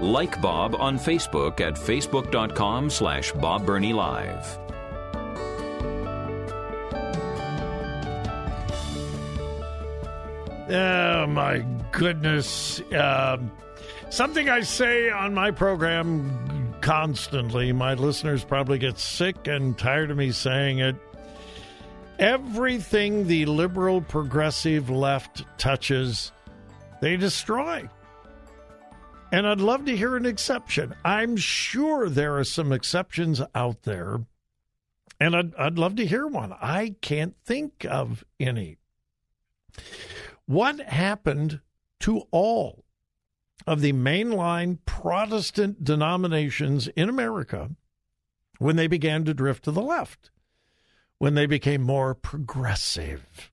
Like Bob on Facebook at facebook.com slash Bob Live. Oh, my goodness. Um, something I say on my program constantly. My listeners probably get sick and tired of me saying it. Everything the liberal progressive left touches, they destroy. And I'd love to hear an exception. I'm sure there are some exceptions out there, and I'd, I'd love to hear one. I can't think of any. What happened to all of the mainline Protestant denominations in America when they began to drift to the left? When they became more progressive,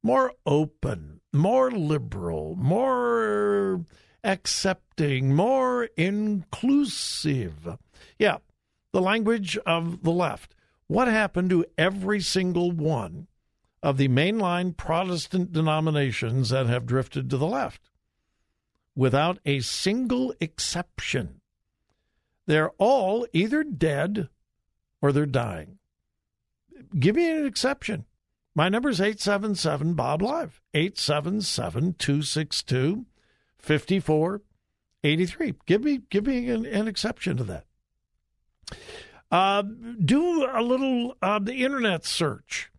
more open, more liberal, more accepting, more inclusive. Yeah, the language of the left. What happened to every single one of the mainline Protestant denominations that have drifted to the left? Without a single exception. They're all either dead or they're dying. Give me an exception. My number is 877 Bob Live, 877 262 5483. Give me, give me an, an exception to that. Uh, do a little uh, the internet search.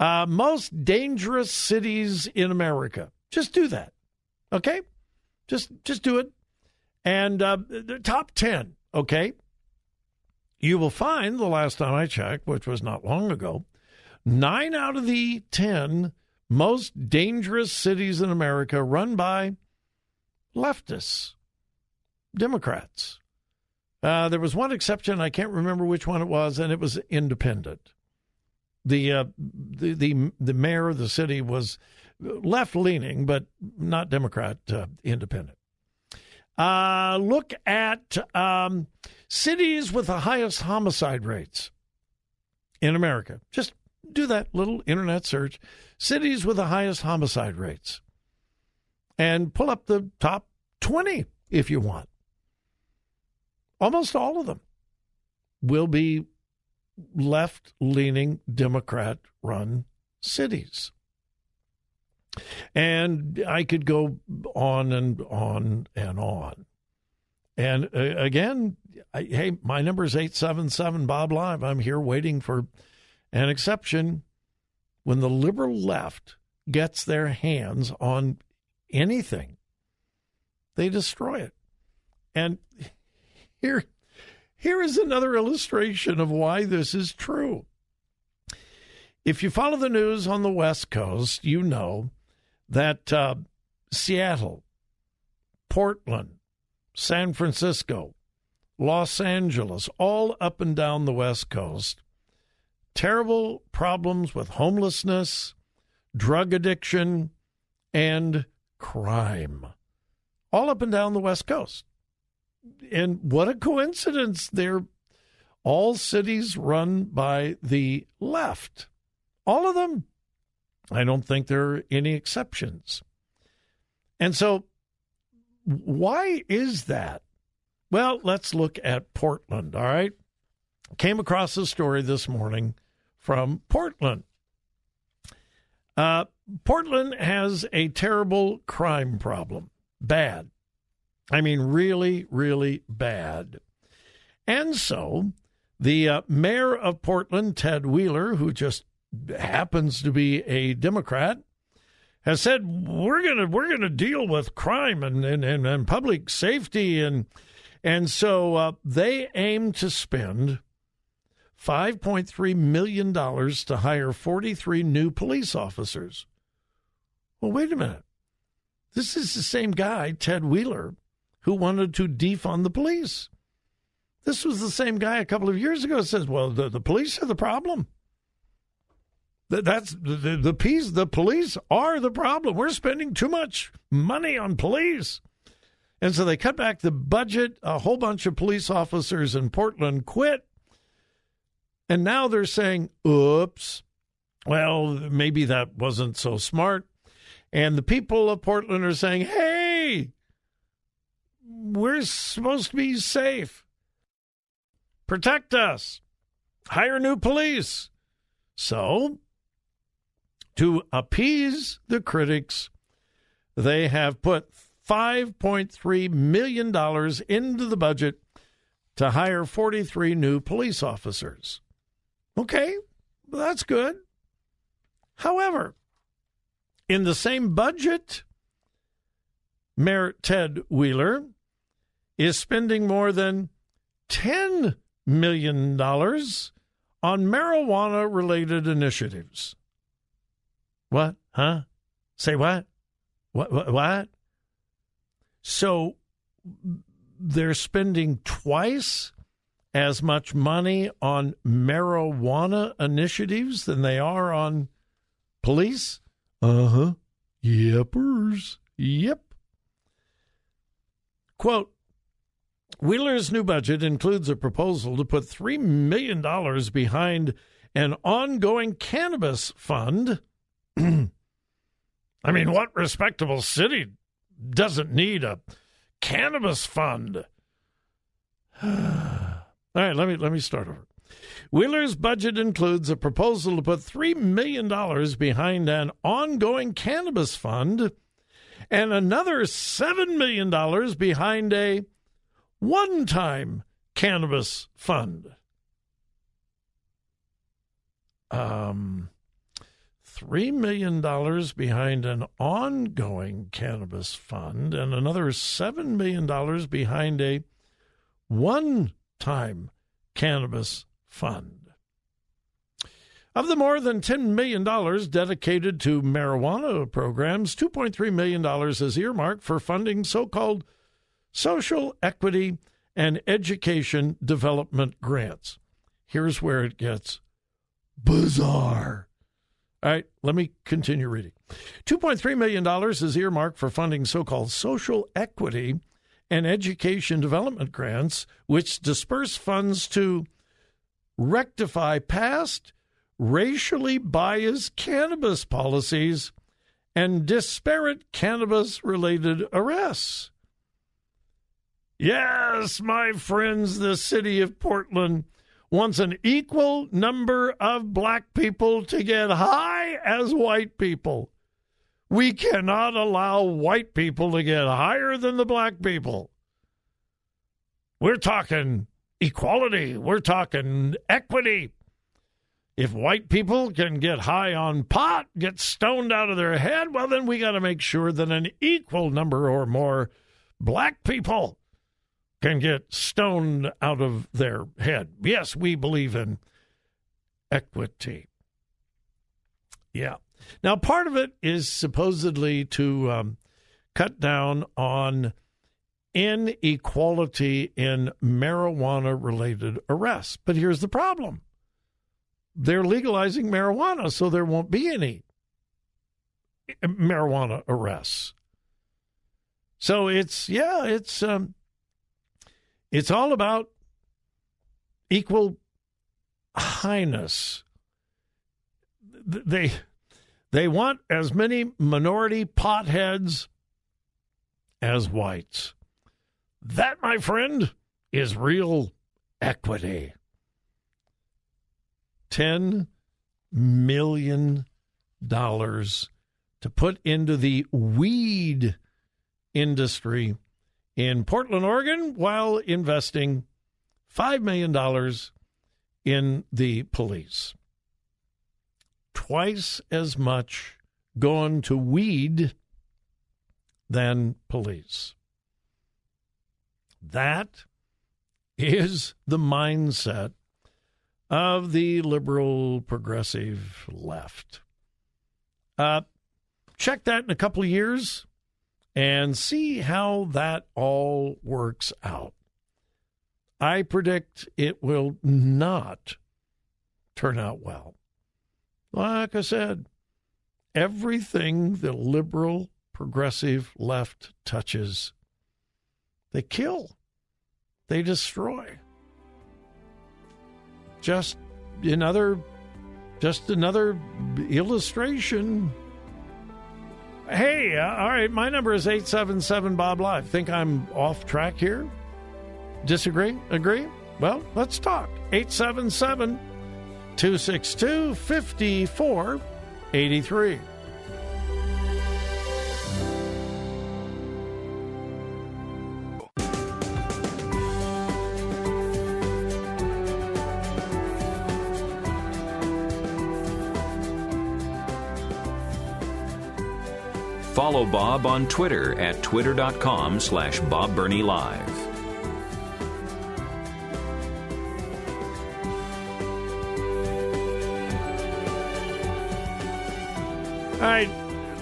Uh, most dangerous cities in America. Just do that. Okay? Just just do it. And uh, the top 10, okay? You will find the last time I checked, which was not long ago, nine out of the 10 most dangerous cities in America run by leftists, Democrats. Uh, there was one exception. I can't remember which one it was, and it was independent. The uh, the, the the mayor of the city was left leaning, but not Democrat, uh, independent. Uh, look at um, cities with the highest homicide rates in America. Just do that little internet search. Cities with the highest homicide rates and pull up the top 20 if you want. Almost all of them will be left leaning Democrat run cities. And I could go on and on and on. And uh, again, I, hey, my number is 877 Bob Live. I'm here waiting for an exception when the liberal left gets their hands on anything, they destroy it. And here, here is another illustration of why this is true. If you follow the news on the West Coast, you know that uh, Seattle, Portland, San Francisco, Los Angeles, all up and down the West Coast, terrible problems with homelessness, drug addiction, and crime, all up and down the West Coast. And what a coincidence! They're all cities run by the left. All of them. I don't think there are any exceptions. And so, why is that? Well, let's look at Portland, all right? Came across a story this morning from Portland. Uh, Portland has a terrible crime problem. Bad. I mean, really, really bad. And so the uh, mayor of Portland, Ted Wheeler, who just happens to be a Democrat, has said we're gonna we're gonna deal with crime and and, and, and public safety and and so uh, they aim to spend $5.3 million to hire 43 new police officers. Well, wait a minute. This is the same guy, Ted Wheeler, who wanted to defund the police. This was the same guy a couple of years ago says, well, the, the police are the problem. That's the, the, police, the police are the problem. We're spending too much money on police. And so they cut back the budget. A whole bunch of police officers in Portland quit. And now they're saying, oops, well, maybe that wasn't so smart. And the people of Portland are saying, hey, we're supposed to be safe. Protect us. Hire new police. So, to appease the critics, they have put $5.3 million into the budget to hire 43 new police officers. Okay, that's good. However, in the same budget, Mayor Ted Wheeler is spending more than $10 million on marijuana related initiatives. What? Huh? Say what? What? What? what? So they're spending twice as much money on marijuana initiatives than they are on police? Uh huh. Yepers. Yep. Quote Wheeler's new budget includes a proposal to put $3 million behind an ongoing cannabis fund. I mean, what respectable city doesn't need a cannabis fund? All right, let me let me start over. Wheeler's budget includes a proposal to put $3 million behind an ongoing cannabis fund and another $7 million behind a one time cannabis fund. Um, $3 million behind an ongoing cannabis fund and another $7 million behind a one time cannabis fund. Of the more than $10 million dedicated to marijuana programs, $2.3 million is earmarked for funding so called social equity and education development grants. Here's where it gets bizarre. All right, let me continue reading. $2.3 million is earmarked for funding so called social equity and education development grants, which disperse funds to rectify past racially biased cannabis policies and disparate cannabis related arrests. Yes, my friends, the city of Portland wants an equal number of black people to get high as white people. We cannot allow white people to get higher than the black people. We're talking equality, we're talking equity. If white people can get high on pot, get stoned out of their head, well, then we got to make sure that an equal number or more black people can get stoned out of their head. Yes, we believe in equity. Yeah. Now, part of it is supposedly to um, cut down on inequality in marijuana related arrests. But here's the problem they're legalizing marijuana, so there won't be any marijuana arrests. So it's, yeah, it's, um, it's all about equal highness. They they want as many minority potheads as whites. That, my friend, is real equity. $10 million to put into the weed industry in Portland, Oregon, while investing $5 million in the police twice as much gone to weed than police. That is the mindset of the liberal progressive left. Uh, check that in a couple of years and see how that all works out. I predict it will not turn out well. Like I said, everything the liberal, progressive left touches, they kill, they destroy. Just another, just another illustration. Hey, uh, all right, my number is 877 Bob Live. Think I'm off track here? Disagree? Agree? Well, let's talk. 877 262 5483. Follow Bob on Twitter at twitter.com slash Bob Live. Right,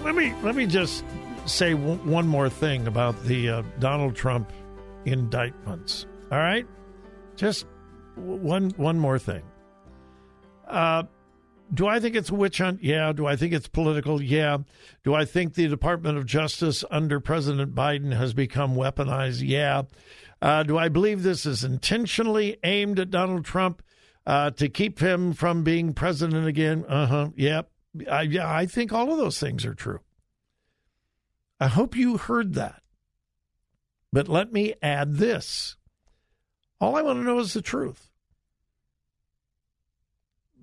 let me let me just say w- one more thing about the uh, Donald Trump indictments. All right, just w- one one more thing. Uh, do I think it's a witch hunt? Yeah. Do I think it's political? Yeah. Do I think the Department of Justice under President Biden has become weaponized? Yeah. Uh, do I believe this is intentionally aimed at Donald Trump uh, to keep him from being president again? Uh huh. Yep. I, yeah, I think all of those things are true. I hope you heard that. But let me add this. All I want to know is the truth.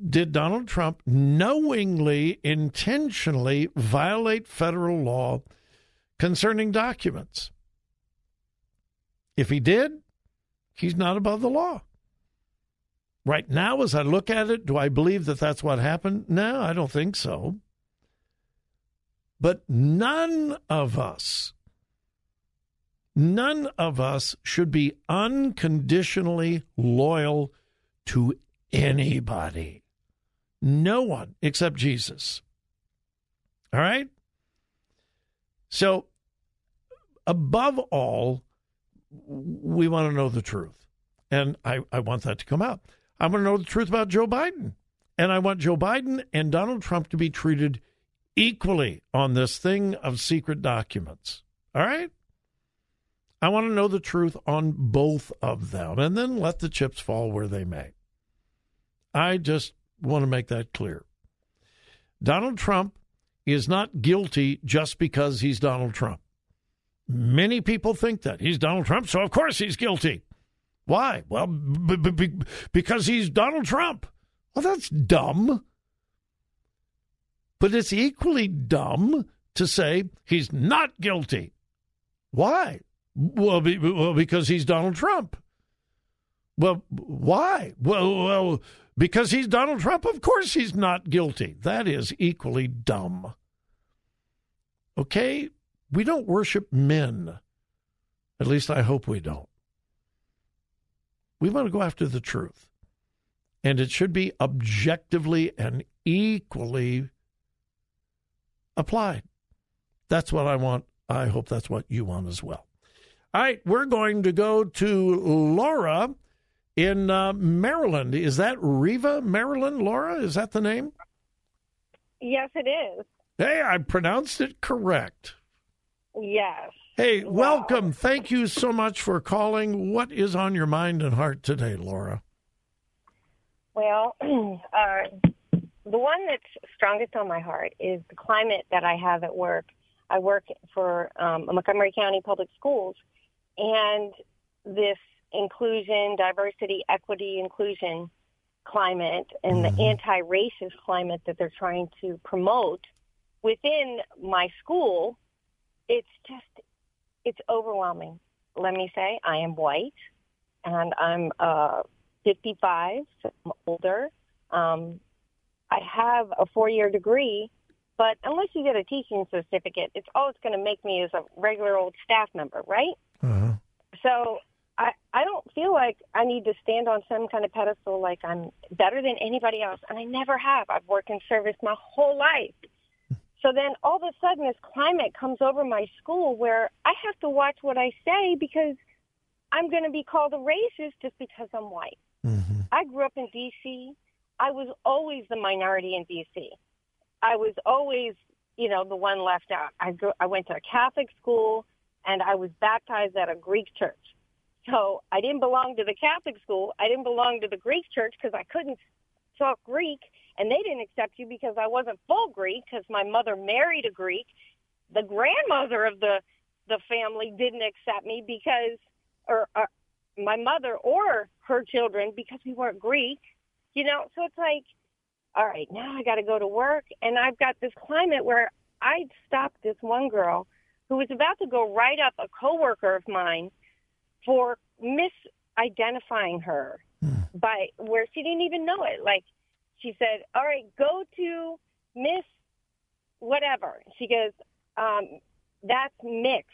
Did Donald Trump knowingly, intentionally violate federal law concerning documents? If he did, he's not above the law. Right now, as I look at it, do I believe that that's what happened? No, I don't think so. But none of us, none of us should be unconditionally loyal to anybody. No one except Jesus. All right? So, above all, we want to know the truth. And I, I want that to come out. I want to know the truth about Joe Biden. And I want Joe Biden and Donald Trump to be treated equally on this thing of secret documents. All right? I want to know the truth on both of them and then let the chips fall where they may. I just want to make that clear. Donald Trump is not guilty just because he's Donald Trump. Many people think that. He's Donald Trump, so of course he's guilty. Why? Well, b- b- because he's Donald Trump. Well, that's dumb. But it's equally dumb to say he's not guilty. Why? Well, be, well because he's Donald Trump. Well, why? Well, well, because he's Donald Trump. Of course, he's not guilty. That is equally dumb. Okay, we don't worship men. At least I hope we don't. We want to go after the truth. And it should be objectively and equally applied. That's what I want. I hope that's what you want as well. All right, we're going to go to Laura in uh, Maryland. Is that Riva, Maryland? Laura, is that the name? Yes, it is. Hey, I pronounced it correct. Yes. Hey, Wow. welcome. Thank you so much for calling. What is on your mind and heart today, Laura? Well, uh, the one that's strongest on my heart is the climate that I have at work. I work for um, Montgomery County Public Schools, and this inclusion, diversity, equity, inclusion climate and the anti-racist climate that they're trying to promote within my school, it's just, it's overwhelming. Let me say, I am white and I'm uh, 55, so I'm older. Um, I have a four-year degree, but unless you get a teaching certificate, it's all it's going to make me is a regular old staff member, right? Uh-huh. So I I don't feel like I need to stand on some kind of pedestal like I'm better than anybody else, and I never have. I've worked in service my whole life. So then all of a sudden this climate comes over my school where I have to watch what I say because I'm going to be called a racist just because I'm white. Mm-hmm. I grew up in D.C. I was always the minority in D.C. I was always, you know, the one left out. I grew, I went to a Catholic school and I was baptized at a Greek church. So I didn't belong to the Catholic school. I didn't belong to the Greek church because I couldn't talk Greek, and they didn't accept you because I wasn't full Greek because my mother married a Greek. The grandmother of the the family didn't accept me because, or, or my mother or her children because we weren't Greek. You know, so it's like, all right, now I got to go to work, and I've got this climate where I stopped this one girl who was about to go write up a coworker of mine for misidentifying her hmm. by where she didn't even know it. Like she said, "All right, go to Miss whatever." She goes, um, "That's mix,"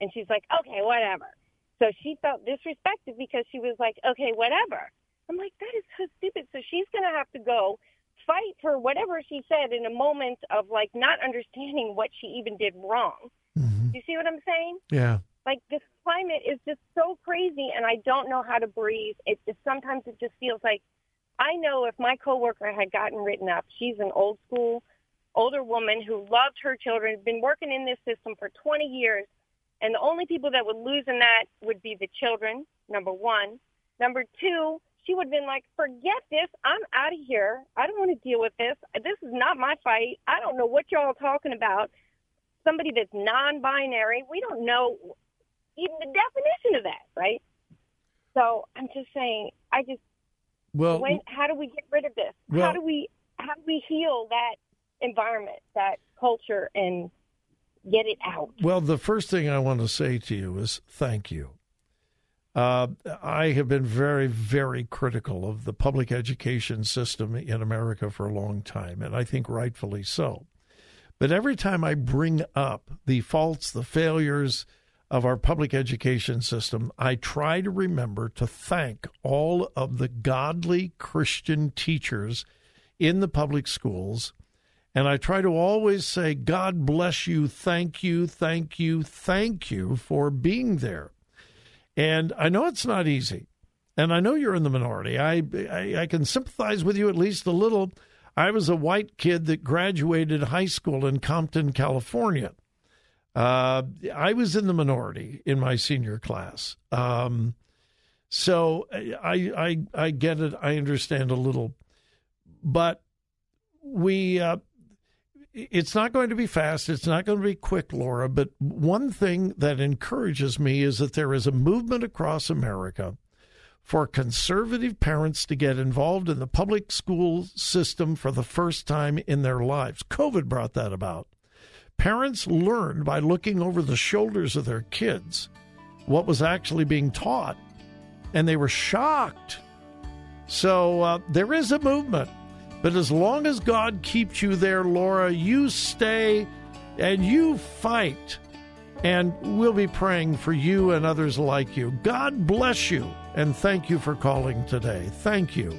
and she's like, "Okay, whatever." So she felt disrespected because she was like, "Okay, whatever." I'm like, "That is so stupid." So she's gonna have to go fight for whatever she said in a moment of like not understanding what she even did wrong. You see what I'm saying? Yeah. Like this climate is just so crazy, and I don't know how to breathe. It just sometimes it just feels like I know if my coworker had gotten written up, she's an old school, older woman who loved her children, been working in this system for 20 years, and the only people that would lose in that would be the children. Number one, number two, she would have been like, "Forget this. I'm out of here. I don't want to deal with this. This is not my fight. I don't know what y'all are talking about." Somebody that's non-binary, we don't know even the definition of that, right? So I'm just saying, I just Well, when how do we get rid of this? Well- how do we how do we heal that environment, that culture, and get it out? Well, the first thing I want to say to you is thank you. Uh, I have been very, very critical of the public education system in America for a long time, and I think rightfully so. But every time I bring up the faults, the failures of our public education system, I try to remember to thank all of the godly Christian teachers in the public schools. And I try to always say, God bless you, thank you, thank you, thank you for being there. And I know it's not easy. And I know you're in the minority. I, I, I can sympathize with you at least a little. I was a white kid that graduated high school in Compton, California. Uh, I was in the minority in my senior class. Um, so I, I, I get it. I understand a little. But we, uh, it's not going to be fast. It's not going to be quick, Laura. But one thing that encourages me is that there is a movement across America for conservative parents to get involved in the public school system for the first time in their lives. COVID brought that about. Parents learned by looking over the shoulders of their kids what was actually being taught, and they were shocked. So uh, there is a movement. But as long as God keeps you there, Laura, you stay and you fight. And we'll be praying for you and others like you. God bless you. And thank you for calling today. Thank you.